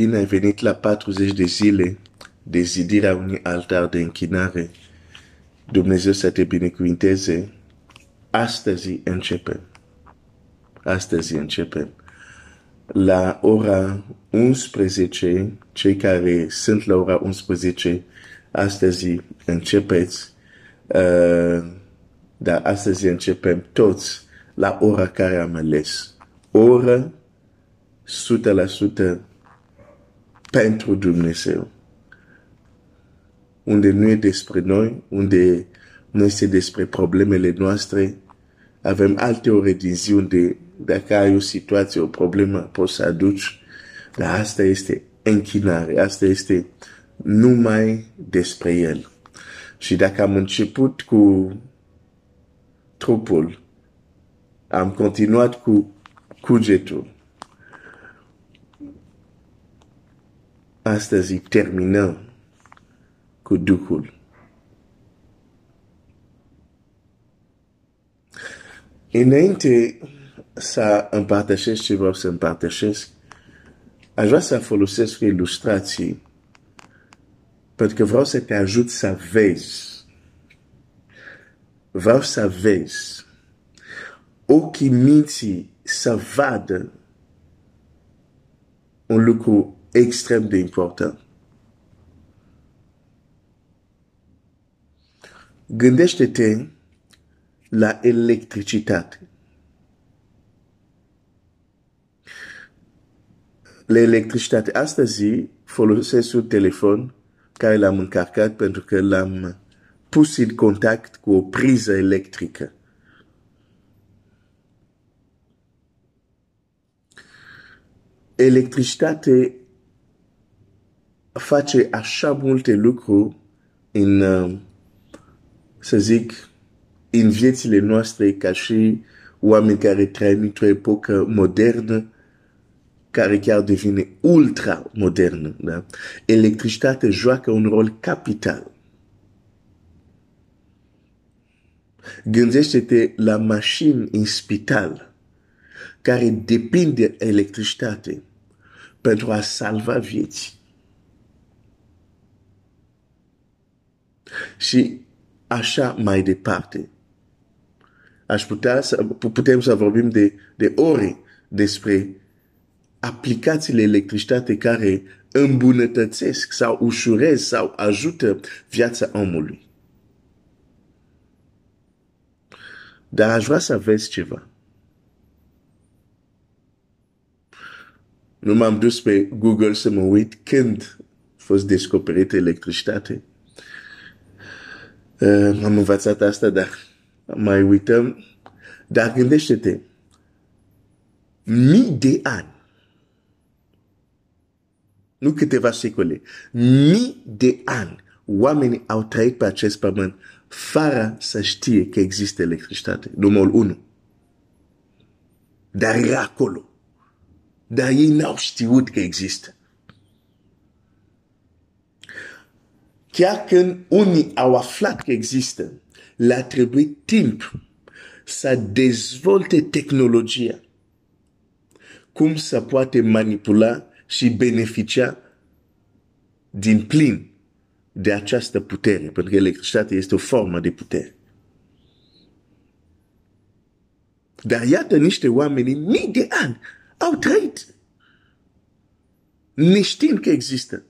bine ai venit la 40 de zile de zidirea unui altar de închinare. Dumnezeu să te binecuvinteze. Astăzi începem. Astăzi începem. La ora 11, cei care sunt la ora 11, astăzi începeți. Uh, dar astăzi începem toți la ora care am ales. Oră 100% pentru Dumnezeu. Unde nu e despre noi, unde nu este despre problemele noastre, avem alte ore din zi unde dacă ai o situație, o problemă, poți să aduci, dar asta este închinare, asta este numai despre El. Și dacă am început cu trupul, am continuat cu cugetul. Astăzi terminăm cu Duhul. Înainte să împărtășesc ce vreau să împărtășesc, aș vrea să folosesc ilustrații pentru că vreau să te ajut să vezi. Vreau să vezi. Ochii minții să vadă un lucru extrem de important. Gândește-te la electricitate. La electricitate. Astăzi folosesc un telefon care l-am încărcat pentru că l-am pus în contact cu o priză electrică. Electricitate face așa multe lucruri în, uh, să zic, în viețile noastre ca și oameni care trăim într-o epocă modernă, care chiar devine ultra modernă. Da? Electricitatea joacă un rol capital. Gândește-te la mașini în spital care depind de electricitate pentru a salva vieți. Și așa mai departe. Aș putea să, putem să vorbim de, de ore despre aplicațiile electricitate care îmbunătățesc sau ușurez sau ajută viața omului. Dar aș vrea să vezi ceva. Nu m-am dus pe Google să mă uit când a fost descoperită electricitate. Uh, am învățat asta, dar mai uităm. Dar gândește-te, mii de ani, nu câteva secole, mii de ani, oamenii au trăit pe acest pământ fără să știe că există electricitate. Numărul 1. Dar era acolo. Dar ei n-au știut că există. Chiar când unii au aflat că există, le-a trebuit timp să dezvolte tehnologia. Cum să poate manipula și beneficia din plin de această putere, pentru că electricitatea este o formă de putere. Dar iată niște oameni mii de ani au trăit neștiind că există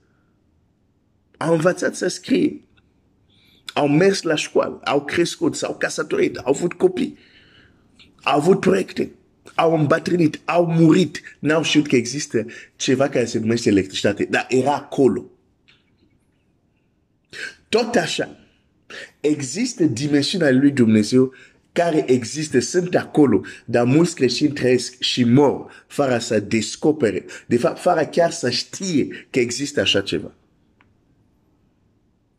au învățat să scrie, au mers la școală, au crescut, s-au casătorit, au avut copii, au avut proiecte, au îmbătrânit, au murit, n-au știut că există ceva care se numește electricitate, dar era acolo. Tot așa, există dimensiunea lui Dumnezeu care există, sunt acolo, dar mulți creștini trăiesc și mor fără să descopere, de fapt, fără chiar să știe că există așa ceva.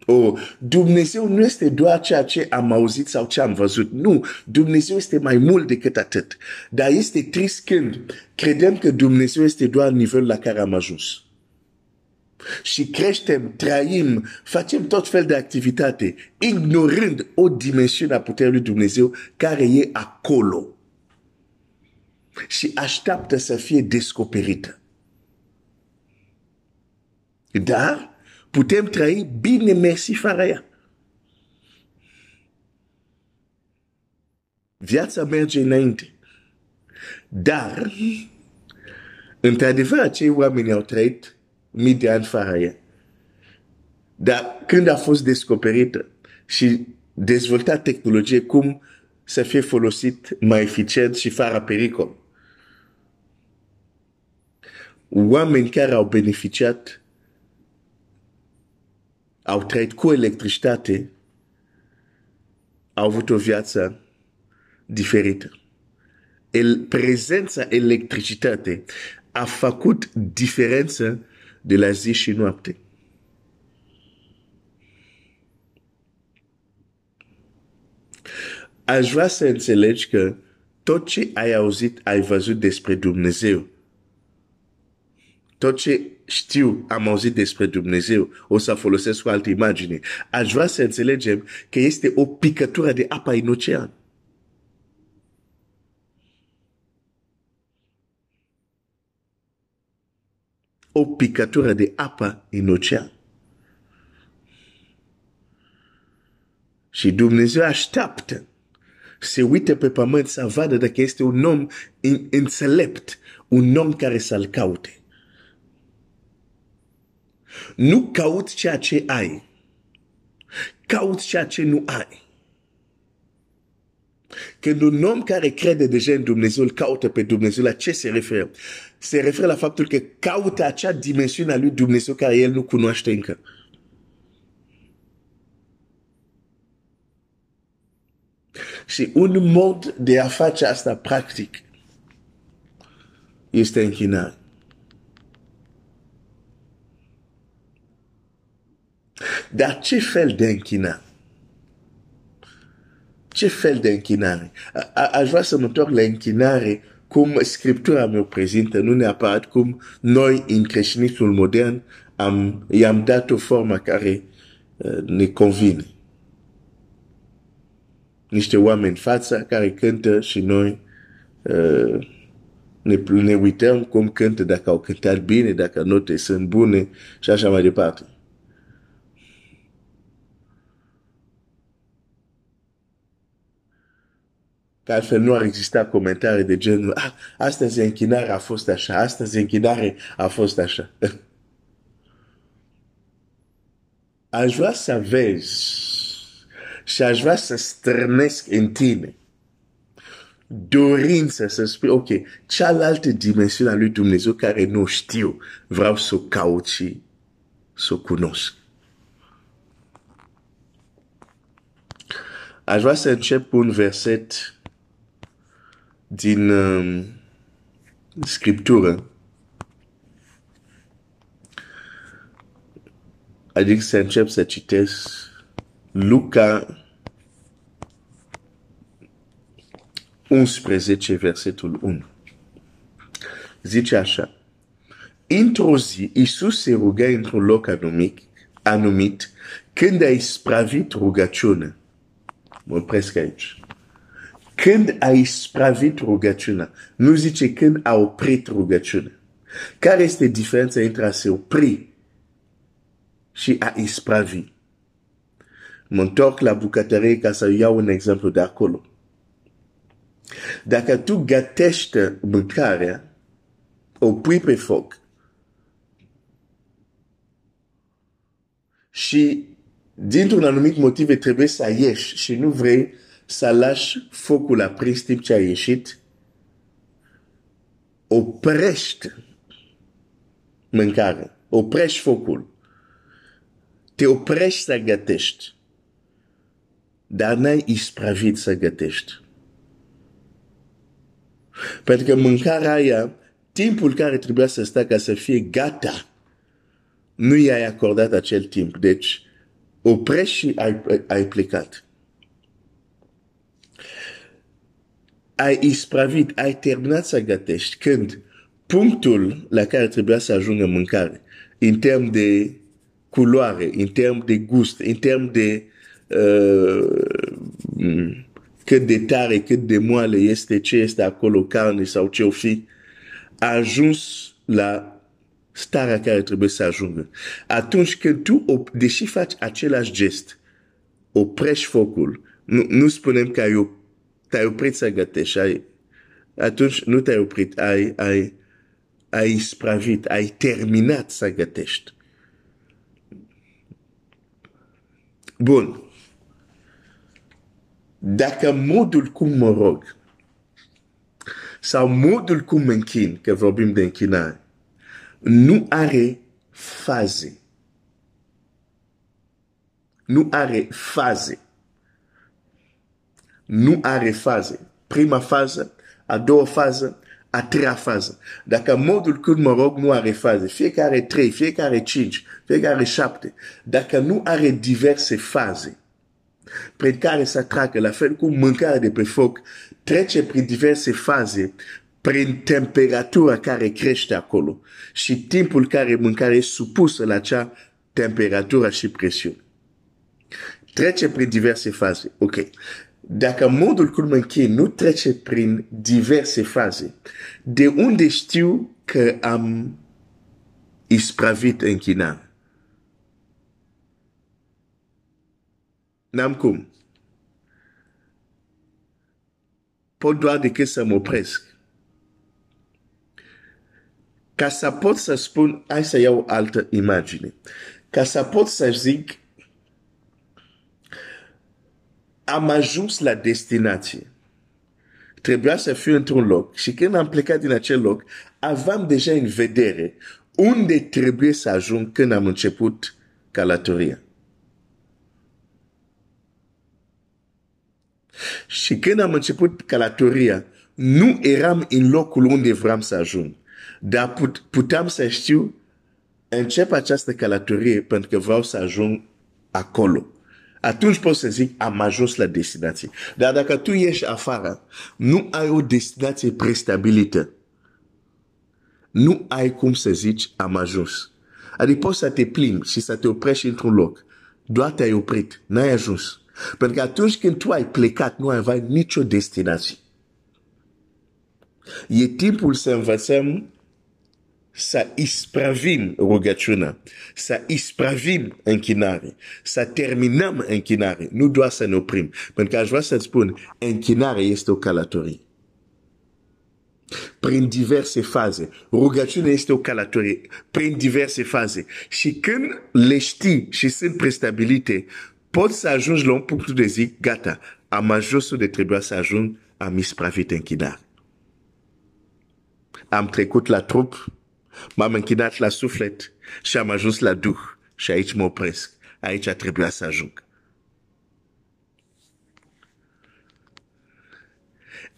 Oh, Dumnezeu nu este doar ceea ce am auzit sau ce am văzut. Nu, Dumnezeu este mai mult decât atât. Dar este trist când credem că Dumnezeu este doar nivelul la care am ajuns. Și creștem, trăim, facem tot fel de activitate, ignorând o dimensiune a puterii lui Dumnezeu care e acolo. Și așteaptă să fie descoperită. Dar putem trăi bine mersi fără ea. Viața merge înainte. Dar, într-adevăr, acei oameni au trăit mii de ani fără ea. Dar când a fost descoperită și dezvoltat tehnologie, cum să fie folosit mai eficient și fără pericol. Oameni care au beneficiat au trăit cu electricitate, au avut o viață diferită. El, prezența electricitate a făcut diferență de la zi și noapte. Aș vrea să înțelegi că tot ce ai auzit, ai văzut despre Dumnezeu, tot ce știu, am auzit despre Dumnezeu, o să folosesc o altă imagine. Aș vrea să înțelegem că este o picătură de apă în ocean. O picătură de apă în ocean. Și Dumnezeu așteaptă se uită pe pământ să vadă dacă este un om înțelept, un om care să-l caute. Nu caut ceea ce ai. Caut ceea ce nu ai. Când un om care crede deja în Dumnezeu îl caută pe Dumnezeu, la ce se referă? Se referă la faptul că caută acea dimensiune a lui Dumnezeu care el nu cunoaște încă. Și un mod de a face asta practic este închinare. Dar ce fel de închinare? Ce fel de închinare? Aș vrea să mă întorc la închinare cum Scriptura mi-o prezintă, nu neapărat cum noi, în creștinismul modern, am, i-am dat o formă care uh, ne convine niște oameni fața care cântă și noi uh, ne, ne uităm cum cântă, dacă au cântat bine, dacă note sunt bune și așa mai departe. Că altfel nu ar exista comentarii de genul, ah, astăzi închinare a fost așa, astăzi închinare a fost așa. Aș vrea să vezi și aș vrea să strânesc în tine dorință să spui, ok, cealaltă dimensiune a lui Dumnezeu care nu știu, vreau să o caut și să o cunosc. Aș vrea să încep cu un verset din um, Scriptură. Adică să încep să citesc Luca 11, versetul 1. Zice așa. Într-o zi, Iisus se ruga într-un loc anumit, anumit când a ispravit rugăciunea. Mă opresc aici. Când a ispravit rugăciunea, nu zice când a oprit rugăciunea. Care este diferența între a se opri și a ispravi? Mă întorc la bucătărie ca să iau un exemplu de acolo. Dacă tu gătești mâncarea, o pui pe foc și dintr-un anumit motiv trebuie să ieși și nu vrei să lași focul aprins timp ce a ieșit, oprești mâncarea, oprești focul, te oprești să gătești dar n-ai ispravit să gătești. Pentru că mâncarea aia, timpul care trebuia să stea ca să fie gata, nu i-ai acordat acel timp. Deci, oprești și ai, ai plecat. Ai ispravit, ai terminat să gătești când punctul la care trebuia să ajungă mâncare, în term de culoare, în term de gust, în term de Uh, cât de tare, cât de moale este ce este acolo, carne sau ce-o fi, a ajuns la starea care trebuie să ajungă. Atunci când tu, op- deși faci același gest, oprești focul, nu, nu spunem că ai, te-ai oprit să gătești, ai, atunci nu te-ai oprit, ai, ai, ai ispravit, ai terminat să gătești. Bun. Dacă modul cum mă rog sau modul cum mă închin, că vorbim de închinare, nu are faze. Nu are faze. Nu are faze. Prima fază, a doua fază, a treia fază. Dacă modul cum mă rog nu are faze, fiecare trei, fiecare cinci, fiecare șapte, dacă nu are diverse faze, prin care să treacă, la fel cum mâncarea de pe foc, trece prin diverse faze, prin temperatura care crește acolo și timpul care mâncarea e supusă la acea temperatură și presiune. Trece prin diverse faze. Ok. Dacă modul cum închei nu trece prin diverse faze, de unde știu că am ispravit închinarea? N-am cum. Pot doar decât să mă opresc. Ca să pot să spun, hai să iau altă imagine. Ca să pot să zic, am ajuns la destinație. Trebuia să fiu într-un loc și când am plecat din acel loc, aveam deja în vedere unde trebuie să ajung când am început călătoria. Și când am început călătoria, nu eram în locul unde vreau să ajung. Dar put, puteam să știu, încep această călătorie pentru că vreau să ajung acolo. Atunci pot să zic, am ajuns la destinație. Dar dacă tu ești afară, nu ai o destinație prestabilită. Nu ai cum să zici, am ajuns. Adică poți să te plimbi și să te oprești într-un loc. Doar te-ai oprit, n-ai ajuns. Pentru că atunci când tu ai plecat, nu ai nicio destinație. E timpul să învățăm să ispravim rugăciunea, să ispravim închinare, să terminăm închinare, nu doar să ne oprim. Pentru că aș vrea să spun, închinare este o călătorie. Prin diverse faze. Rugăciunea este o călătorie prin diverse faze. Și când le știi și sunt prestabilite, poți să ajungi la un punct de zi, gata, am ajuns unde trebuia să ajung, am ispravit închinare. La trup, M-am închinat la suflet și am ajuns la Duh și aici mă opresc. Aici a trebuit să ajung.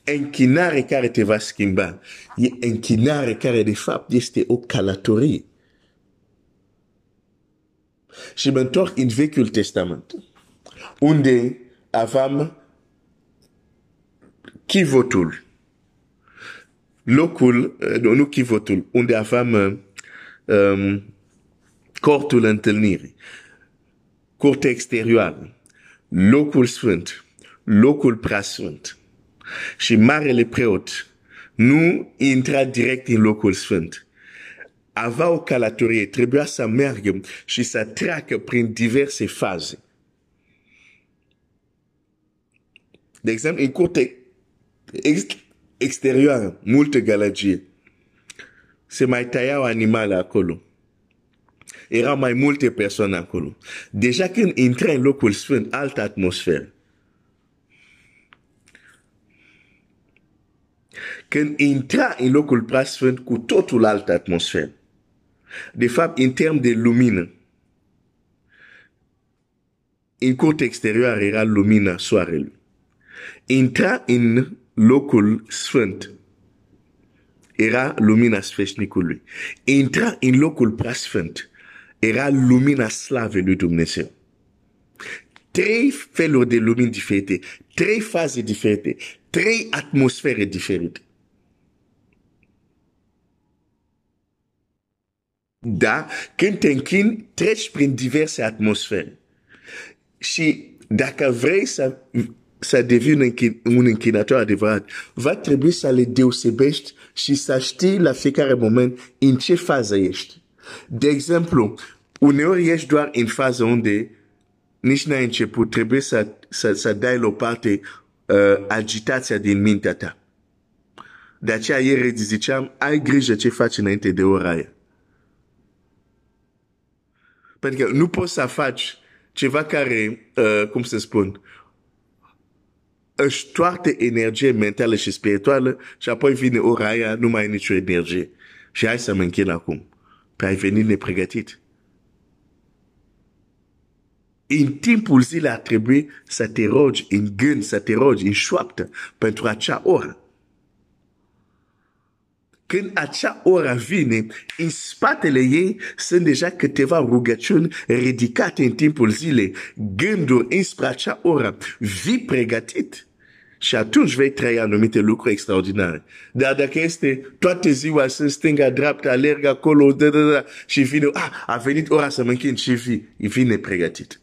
Închinare care te va schimba e închinare care de fapt este o călătorie. Și mă întorc în Vechiul Testament, unde aveam chivotul locul, uh, nu chivotul, unde aveam uh, um, cortul întâlnirii, curtea exterioară, locul sfânt, locul preasfânt. Și marele preot nu intra direct în locul sfânt. Avea o călătorie, trebuia să meargă și să treacă prin diverse faze. De exemplu, în curte exterioară, multă gălăgie. Se mai tăiau animale acolo. Erau mai multe persoane acolo. Deja când intra în locul sfânt, altă atmosferă. Când intra în locul preasfânt, cu totul altă atmosferă. De fapt, în termen de lumină, în curte exterioară era lumina soarelui. Intra în locul sfânt era lumina sfeșnicului. Intra în locul preasfânt era lumina slavei lui Dumnezeu. Trei feluri de lumini diferite, trei faze diferite, trei atmosfere diferite. Da, când te închini, treci prin diverse atmosfere. Și dacă vrei să să devii un, un închinator adevărat, va trebui să le deosebești și să știi la fiecare moment în ce fază ești. De exemplu, uneori ești doar în fază unde nici n-ai început, trebuie să, să, să dai la o parte uh, agitația din mintea ta. De aceea ieri ziceam, ai grijă ce faci înainte de ora aia. Pentru că nu poți să faci ceva care, uh, cum să spun, își toate energie mentală și spirituală și apoi vine ora aia, nu mai ai nicio energie. Și hai să mă închin acum. Pe ai venit nepregătit. În timpul zilei ar trebui să te rogi în gând, să te rogi în șoaptă pentru acea oră. Când acea oră vine, în spatele ei sunt deja câteva rugăciuni ridicate în timpul zilei, gânduri înspre acea oră. Vii pregătit. Și atunci vei trăi anumite lucruri extraordinare. Dar dacă este toate ziua să stânga, dreapta, alerg acolo, da, da, da, și vine, ah, a venit ora să mă închin și vii, vii nepregătit.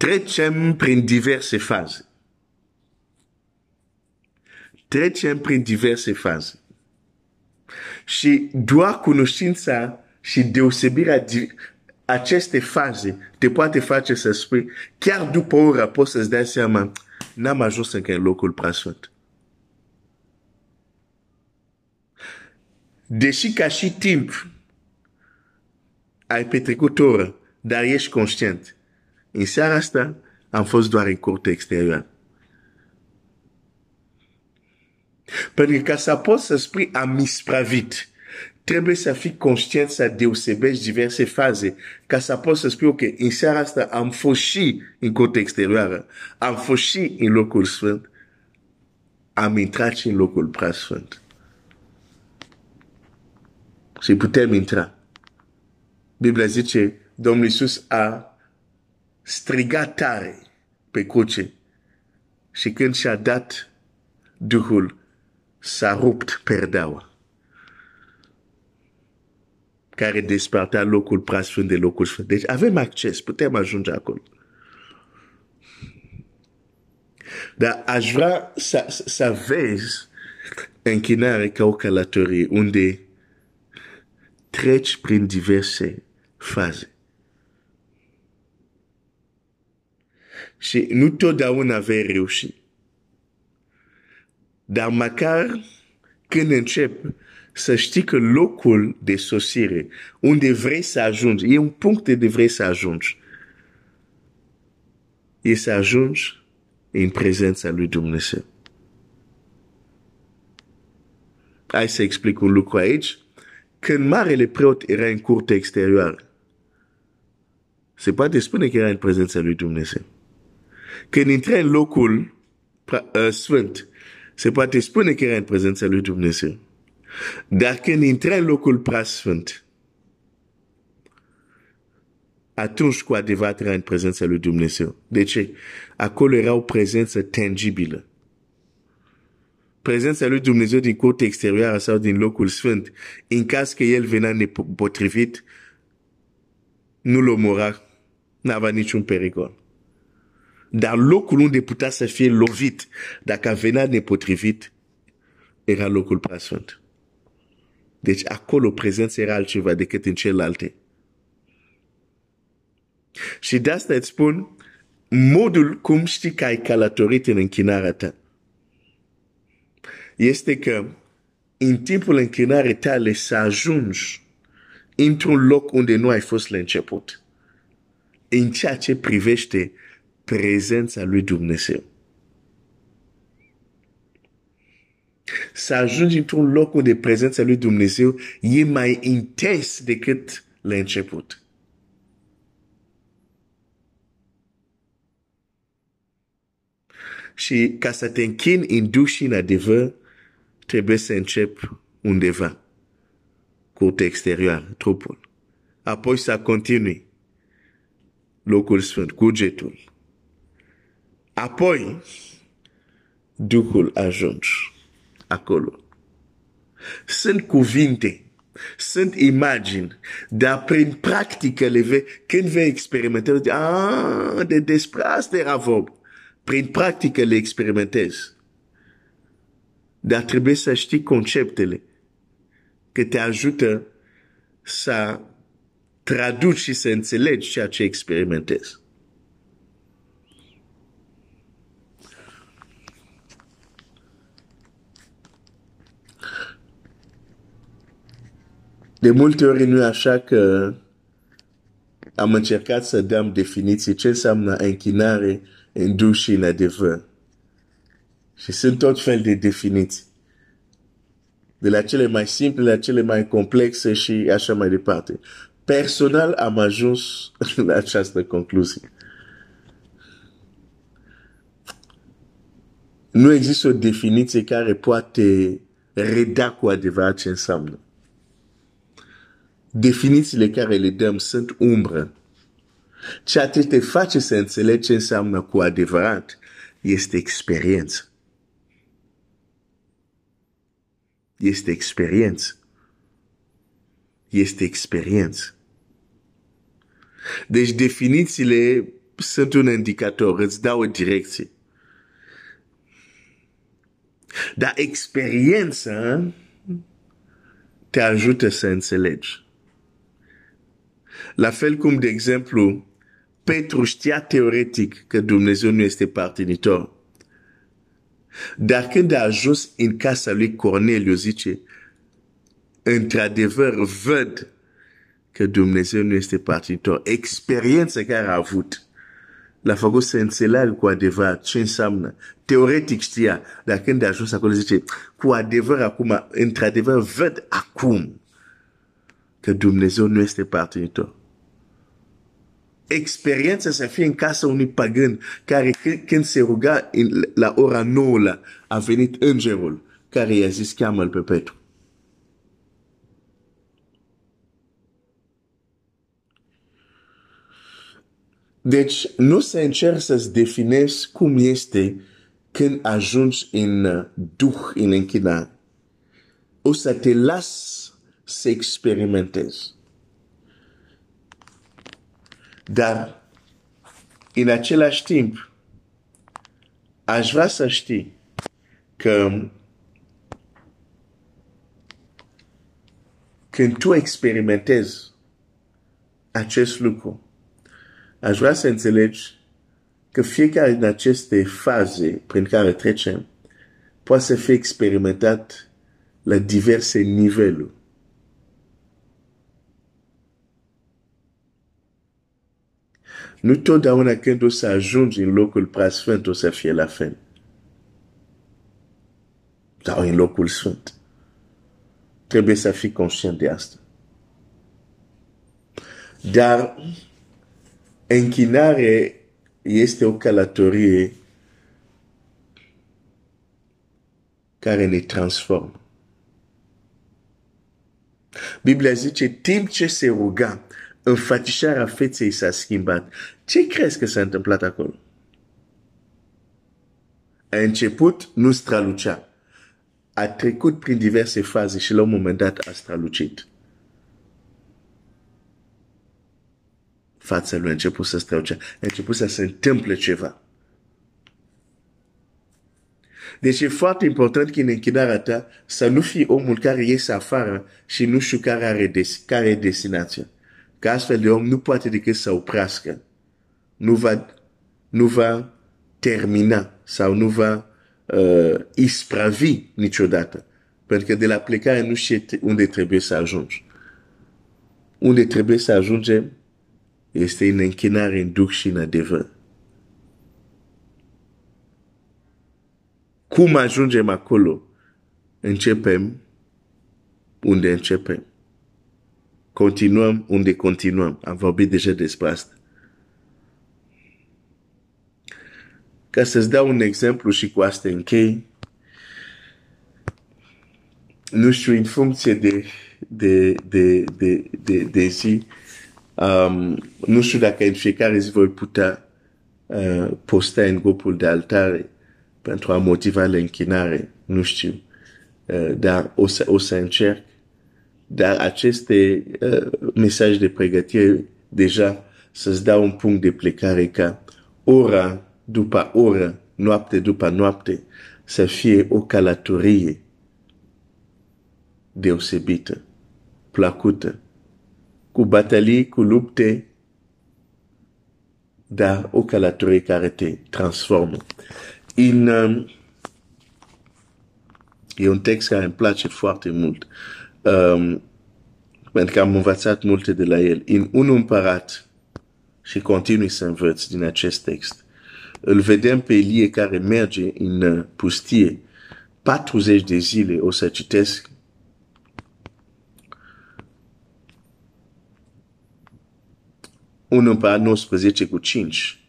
Trecem prin diverse faze. Trecem prin diverse faze. Și doar cunoștința și deosebirea aceste faze te poate face să spui, chiar după o oră poți să-ți dai seama, n-am ajuns încă în locul preasfânt. Deși ca și timp ai petrecut o oră, dar ești conștient, în seara asta am fost doar în curte exterior. Pentru că ca să poți să spui am mispravit, trebuie să fii conștient să deosebești diverse faze ca să poți să spui, ok, în seara asta am fost și în curte exterioară, am fost și în locul sfânt, am intrat și în locul prea sfânt. Și putem intra. Biblia zice, Domnul Iisus a strigat tare pe cruce și când și-a dat Duhul, s-a rupt perdeaua care despartea locul preasfânt de locul sfânt. Deci avem acces, putem ajunge acolo. Dar aș vrea să, să vezi închinare ca o călătorie unde treci prin diverse faze. Și nu totdeauna vei reuși. Dar măcar când încep să știi că locul de sosire, unde vrei să ajungi, e un punct de vrei să ajungi. E să ajungi în prezența lui Dumnezeu. Hai să explic un lucru aici. Când marele preot era în curte exterioară, se poate spune că era în prezența lui Dumnezeu. Când intra în locul uh, sfânt, se poate spune că era în prezența lui Dumnezeu. Dar când intra în locul prea sfânt, atunci cu adevărat era în prezența lui Dumnezeu. De ce? Acolo era o prezență tangibilă. Prezența lui Dumnezeu din curte exterioară sau din locul sfânt, în caz că el venea nepotrivit, nu-l omora, n-avea niciun pericol. Dar locul unde putea să fie lovit, dacă venea nepotrivit, era locul prea sfânt. Deci acolo prezența era altceva decât în celelalte. Și de asta îți spun, modul cum știi că ai călătorit în închinarea ta, este că în timpul închinare tale să ajungi într-un loc unde nu ai fost la început. În ceea ce privește prezența lui Dumnezeu. Să ajungi într-un loc unde prezența lui Dumnezeu e mai intens decât la început. Și ca să te închini în duș și în adevăr, trebuie să încep undeva. Curte exterior, trupul. Apoi să continui locul sfânt, cugetul. Apoi, Duhul ajunge acolo. Sunt cuvinte, sunt imagini, dar prin practică le vei, când vei experimenta, ah, de despre asta era vorba. Prin practică le experimentezi. Dar trebuie să știi conceptele că te ajută să traduci și să înțelegi ceea ce experimentezi. De multe ori nu e așa că am încercat să dăm definiții ce înseamnă închinare în duh și în adevăr. Și sunt tot fel de definiții. De la cele mai simple la cele mai complexe și așa mai departe. Personal am ajuns la această concluzie. Nu există o definiție care poate reda cu adevărat ce înseamnă definițiile care le dăm sunt umbră. Ceea ce te face să înțelegi ce înseamnă cu adevărat este experiență. Este experiență. Este experiență. Deci definițiile sunt un indicator, îți dau o direcție. Dar experiența te ajută să înțelegi. La fel cum, de exemplu, Petru știa teoretic că Dumnezeu nu este partinitor. Dar când a ajuns în casa lui Corneliu, zice, într-adevăr, văd că Dumnezeu nu este partinitor. Experiența care a avut l-a făcut să înțeleagă cu adevărat ce înseamnă. Teoretic știa, dar când a ajuns acolo zice, cu adevăr acum, într-adevăr, văd acum că Dumnezeu nu este partinitor experiența să fie în casa unui pagân care când se ruga la ora nouă a venit îngerul care i-a zis cheamă-l pe Petru. Deci nu să încerci să-ți definezi cum este când ajungi în duh, în închinare. O să te las să experimentezi. Dar, în același timp, aș vrea să știi că când tu experimentezi acest lucru, aș vrea să înțelegi că fiecare din aceste faze prin care trecem poate să fie experimentat la diverse niveluri. Nu totdeauna când o să ajungi în locul preasfânt o să fie la fel. Sau în locul sfânt. Trebuie să fii conștient de asta. Dar închinare este o călătorie care ne transformă. Biblia zice, timp ce se ruga, înfățișarea feței s-a schimbat. Ce crezi că s-a întâmplat acolo? A început, nu strălucea. A trecut prin diverse faze și la un moment dat a strălucit. Fața lui a început să strălucea. A început să se întâmple ceva. Deci e foarte important că în închinarea ta să nu fii omul care iese afară și nu știu care, are des, care e destinația că astfel de om nu poate decât să oprească. Nu va, nu va termina sau nu va uh, ispravi niciodată. Pentru că de la plecare nu știe unde trebuie să ajungi. Unde trebuie să ajungem este în închinare, în duc și în adevăr. Cum ajungem acolo? Începem unde începem continuăm unde continuăm. Am vorbit deja despre asta. Ca să-ți dau un exemplu și cu asta închei, nu știu, în funcție de, de, de, de, de, de zi, um, nu știu dacă în fiecare zi voi putea uh, posta în grupul de altare pentru a motiva la închinare, nu știu, uh, dar o să, o să încerc dar aceste uh, mesaje de pregătire deja să-ți dau un punct de plecare ca ora după oră, noapte după noapte, să fie o călătorie deosebită, plăcută, cu batalii, cu lupte, dar o călătorie care te transformă. In, um, e un text care îmi place foarte mult, um, pentru că am învățat multe de la el. In un împărat, și continui să învăț din acest text, îl vedem pe Elie care merge în uh, pustie 40 de zile, o să citesc un împărat 19 cu 5.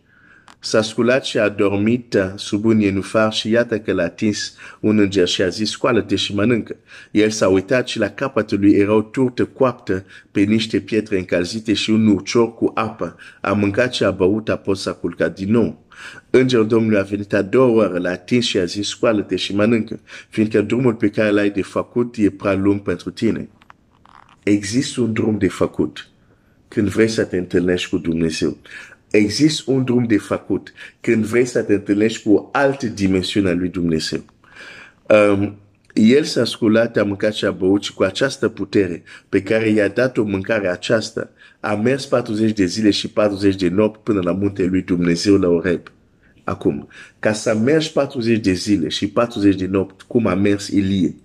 S-a sculat și a dormit sub un ienufar și iată că l-a atins un înger și a zis, scoală-te și mănâncă. El s-a uitat și la capătul lui era o turtă coaptă pe niște pietre încălzite și un urcior cu apă. A mâncat și a băut, apoi s-a culcat din nou. Îngerul Domnului a venit a doua oară, l-a atins și a zis, scoală-te și mănâncă, fiindcă drumul pe care l-ai de făcut e prea lung pentru tine. Există un drum de făcut când vrei să te întâlnești cu Dumnezeu. Există un drum de făcut când vrei să te întâlnești cu o altă dimensiune a lui Dumnezeu. Um, el s-a sculat, a mâncat și a băut și cu această putere pe care i-a dat o mâncare aceasta, a mers 40 de zile și 40 de nopți până la muntele lui Dumnezeu la Oreb. Acum, ca să mergi 40 de zile și 40 de nopți, cum a mers Ilie,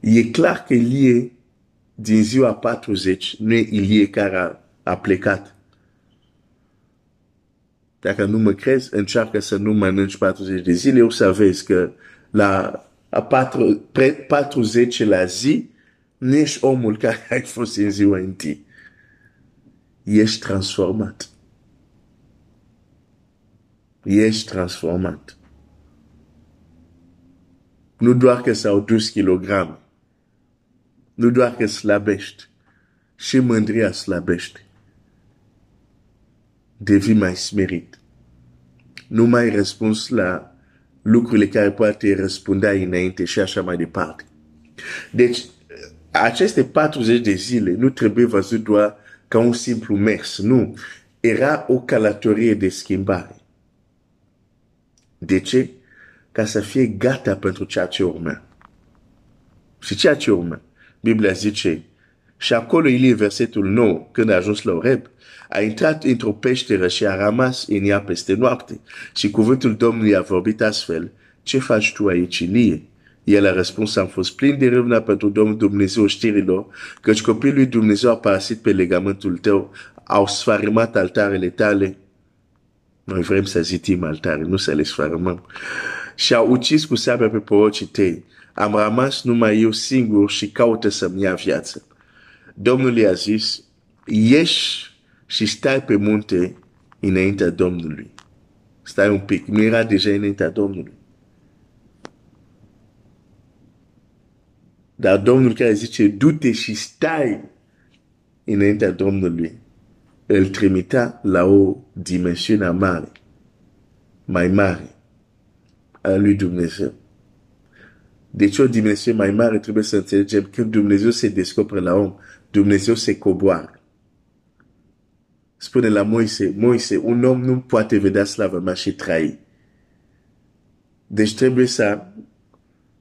e clar că Ilie din ziua 40 nu e Ilie care a, a plecat. Dacă nu mă crezi, încearcă să nu mănânci 40 de zile, o să vezi că la a 4, 40 la zi, nu ești omul care ai fost în ziua întâi. Ești transformat. Ești transformat. Nu doar că s-au dus kilograme, nu doar că slăbești, și mândria slăbește. Devii mai smerit. Nu mai răspuns la lucrurile care poate răspundea înainte și așa mai departe. Deci, aceste 40 de zile nu trebuie văzut doar ca un simplu mers, nu. Era o călătorie de schimbare. De ce? Ca să fie gata pentru ceea ce urmă. Și ceea ce urmă. Biblia zice, și acolo el e versetul 9, când a ajuns la Oreb, a intrat într-o peșteră și a rămas în ea peste noapte. Și cuvântul Domnului a vorbit astfel, ce faci tu aici, Ilie? El a răspuns, am fost plin de râvna pentru Domnul Dumnezeu știrilor, căci copilul lui Dumnezeu a parasit pe legamentul tău, au sfarimat altarele tale. Noi vrem să zitim altare, nu să le sfarmăm. Și au ucis cu sabia pe porocii tăi am rămas numai eu singur și caută să-mi ia viață. Domnul i-a zis, ieși și stai pe munte înaintea Domnului. Stai un pic, nu era deja înaintea Domnului. Dar Domnul care zice, du-te și stai înaintea Domnului, îl trimitea la o dimensiune mare, mai mare, a lui Dumnezeu. Deci o dimensiune mai mare trebuie să înțelegem când Dumnezeu se descoperă la om, Dumnezeu se coboară. Spune la Moise, Moise, un om nu poate vedea slava mea și trai. Deci trebuie să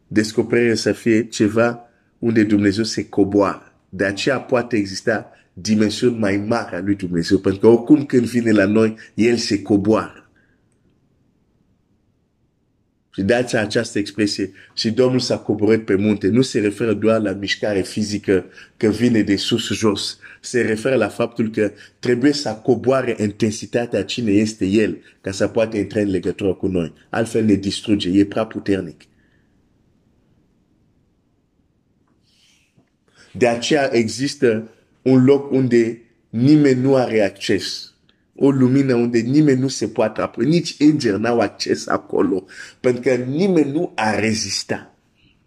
descoperire să fie ceva unde Dumnezeu se coboară. De aceea poate exista dimensiuni mai mari a lui Dumnezeu, pentru că oricum când vine la noi, El se coboară. Și dați această expresie, și Domnul s-a coborât pe munte, nu se referă doar la mișcare fizică că vine de sus jos, se referă la faptul că trebuie să coboare intensitatea cine este El, ca să poată intra în legătură cu noi. Altfel ne distruge, e prea puternic. De aceea există un loc unde nimeni nu are acces o lumină unde nimeni nu se poate apropia, nici îngeri n-au acces acolo, pentru că nimeni nu a rezistat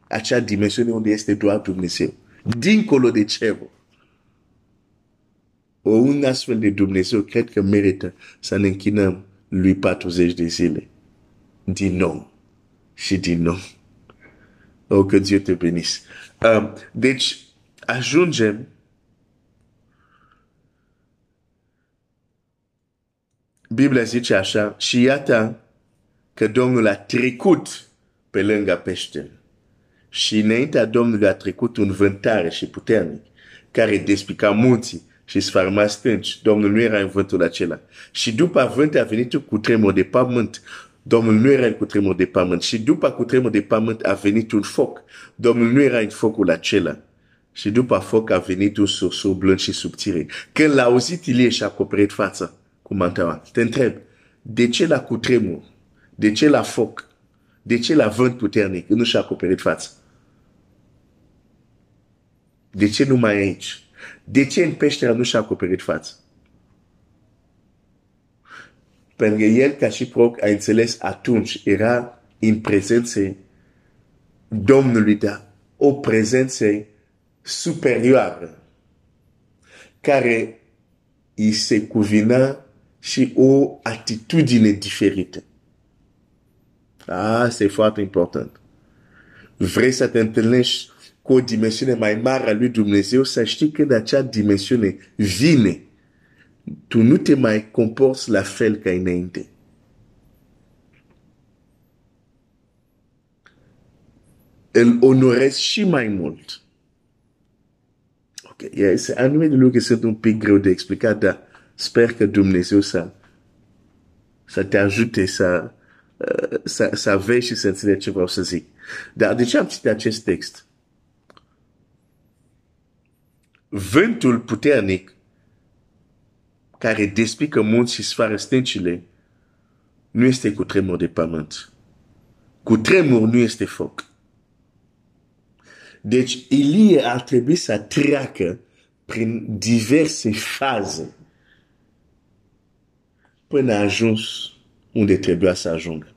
acea dimensiune unde este doar Dumnezeu, dincolo de cer. O un astfel de Dumnezeu cred că merită să ne închinăm lui 40 de zile. Din nou și din nou. O, că Dieu te benisse. Um, deci, ajungem Biblia zice așa, și iată că Domnul a trecut pe lângă peșteri. Și înaintea Domnului a trecut un vântare și puternic, care despica munții și sfarma stânci. Domnul nu era în vântul acela. Și după vânt a venit cu tremur de pământ. Domnul nu era cu tremur de pământ. Și după cu tremur de pământ a venit un foc. Domnul nu era în focul acela. Și după foc a venit un sursur blând și subțire. Când l-a auzit, Ilie și-a acoperit fața cu mantaua. Te întreb, de ce la cutremur? De ce la foc? De ce la vânt puternic nu și-a acoperit fața? De ce nu mai aici? De ce în peștera nu și-a acoperit fața? Pentru că el, ca și proc, a înțeles atunci, era în prezență Domnului, dar o prezență superioară, care îi se cuvina și o atitudine diferită. Ah, este foarte important. Vrei să te întâlnești cu o dimensiune mai mare a lui Dumnezeu, să știi că de acea dimensiune vine. Tu nu te mai comporți la fel ca înainte. Îl onorezi și mai mult. Ok, este anumite lucruri sunt un pic greu de explicat, dar sper că Dumnezeu să, să te ajute să, uh, să, să vezi și să înțelegi ce vreau să zic. Dar de ce am citit acest text? vântul puternic care despică munți și sfară stâncile nu este cu tremur de pământ. Cu tremur nu este foc. Deci Ilie ar trebui să treacă prin diverse faze până a ajuns unde trebuia să ajungă.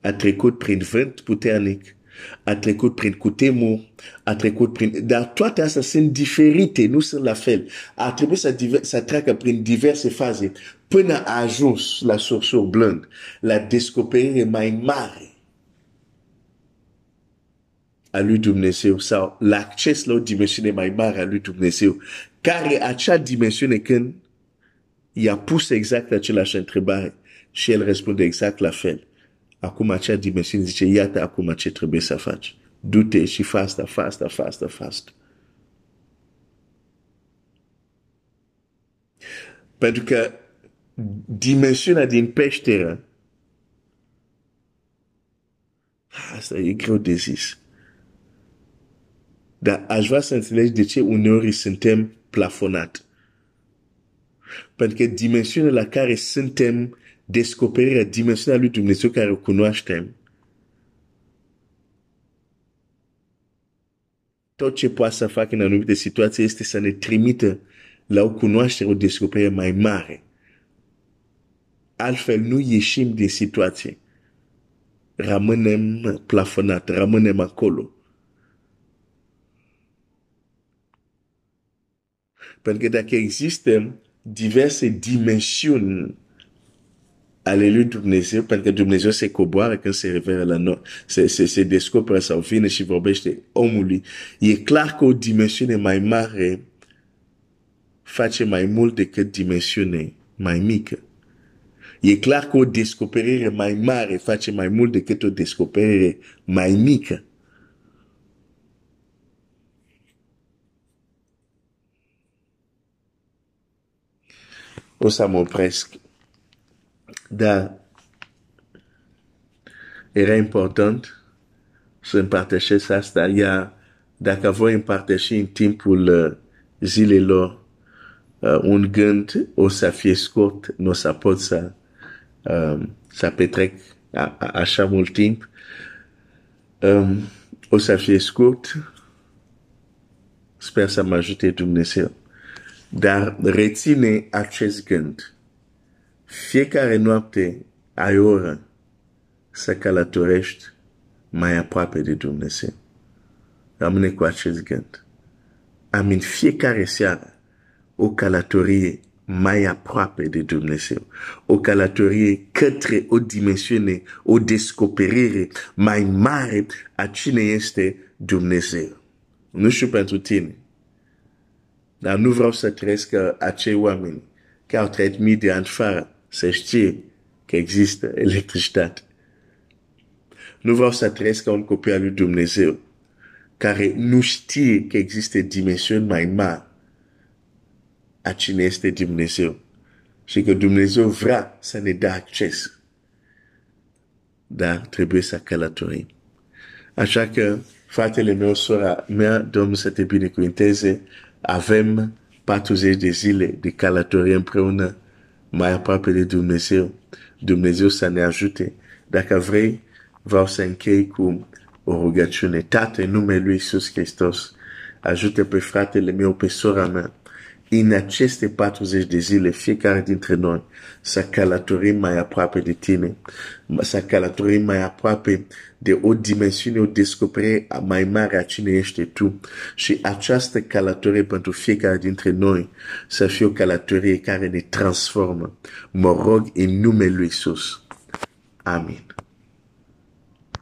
A trecut prin vânt puternic, a trecut prin cutemur, a trecut prin... Dar toate astea sunt diferite, nu sunt la fel. A trebuit să, diver... să treacă prin diverse faze până a ajuns la sursur blând, la descoperire mai mare a lui Dumnezeu sau l'acces la o dimensiune mai mare a lui Dumnezeu, care acea dimensiune când i-a pus exact același întrebare și el răspunde exact la fel acum acea dimensiune zice, iată acum ce trebuie să faci. Du-te și fasta, fasta, fasta, fasta. Pentru că dimensiunea din peșteră, asta e greu de zis. Dar aș vrea să înțelegi de ce uneori suntem plafonat. Pentru că dimensiunea la care suntem descoperirea dimensiunea lui Dumnezeu care o cunoaștem, tot ce poate să facă în anumite situații este să ne trimită la o cunoaștere, o descoperire mai mare. Altfel nu ieșim din situație. Rămânem plafonat, rămânem acolo. Pentru că dacă există diverse dimensiuni ale lui Dumnezeu, pentru că Dumnezeu se coboară când se referă la noi, se, se, se descoperă sau vine și vorbește omului. E clar că o dimensiune mai mare face mai mult decât dimensiune mai mică. E clar că o descoperire mai mare face mai mult decât o descoperire mai mică. O să mă opresc dar era important să împărtășesc asta. Ea, dacă voi împărtăși în timpul uh, zilelor uh, un gând, o să fie scurt, nu o să pot să, um, să petrec a, a, așa mult timp. Um, o să fie scurt. Sper să mă ajute Dumnezeu. Dar reține acest gând fiecare noapte ai oră să călătorești mai aproape de Dumnezeu. Rămâne cu acest gând. Am în fiecare seară o călătorie mai aproape de Dumnezeu. O călătorie către o dimensiune, o descoperire mai mare a cine este Dumnezeu. Nu știu pentru tine, dar nu vreau să trăiesc acei oameni care au trăit mii de ani fără să știe că există electricitate. Nu vreau să trăiesc ca un copil al lui Dumnezeu care nu știe că există dimensiuni mai mari a cine este Dumnezeu și că Dumnezeu vrea să ne dea acces. Dar trebuie să călătorim. Așa că, fratele meu, sora mea, Domnul să te binecuvinteze, avem 40 de zile de călătorie împreună mai aproape de Dumnezeu. Dumnezeu să ne ajute. Dacă vrei, vreau să închei cu o rugăciune. Tată, în numele Lui Iisus Hristos, ajută pe fratele meu, pe sora mea, în aceste 40 de zile, fiecare dintre noi, să călătorim mai aproape de tine, să călătorim mai aproape de o dimensiune, o descoperire mai mare a cine ești tu. Și această călătorie pentru fiecare dintre noi să fie o călătorie care ne transformă. Mă rog în numele Lui Iisus. Amin.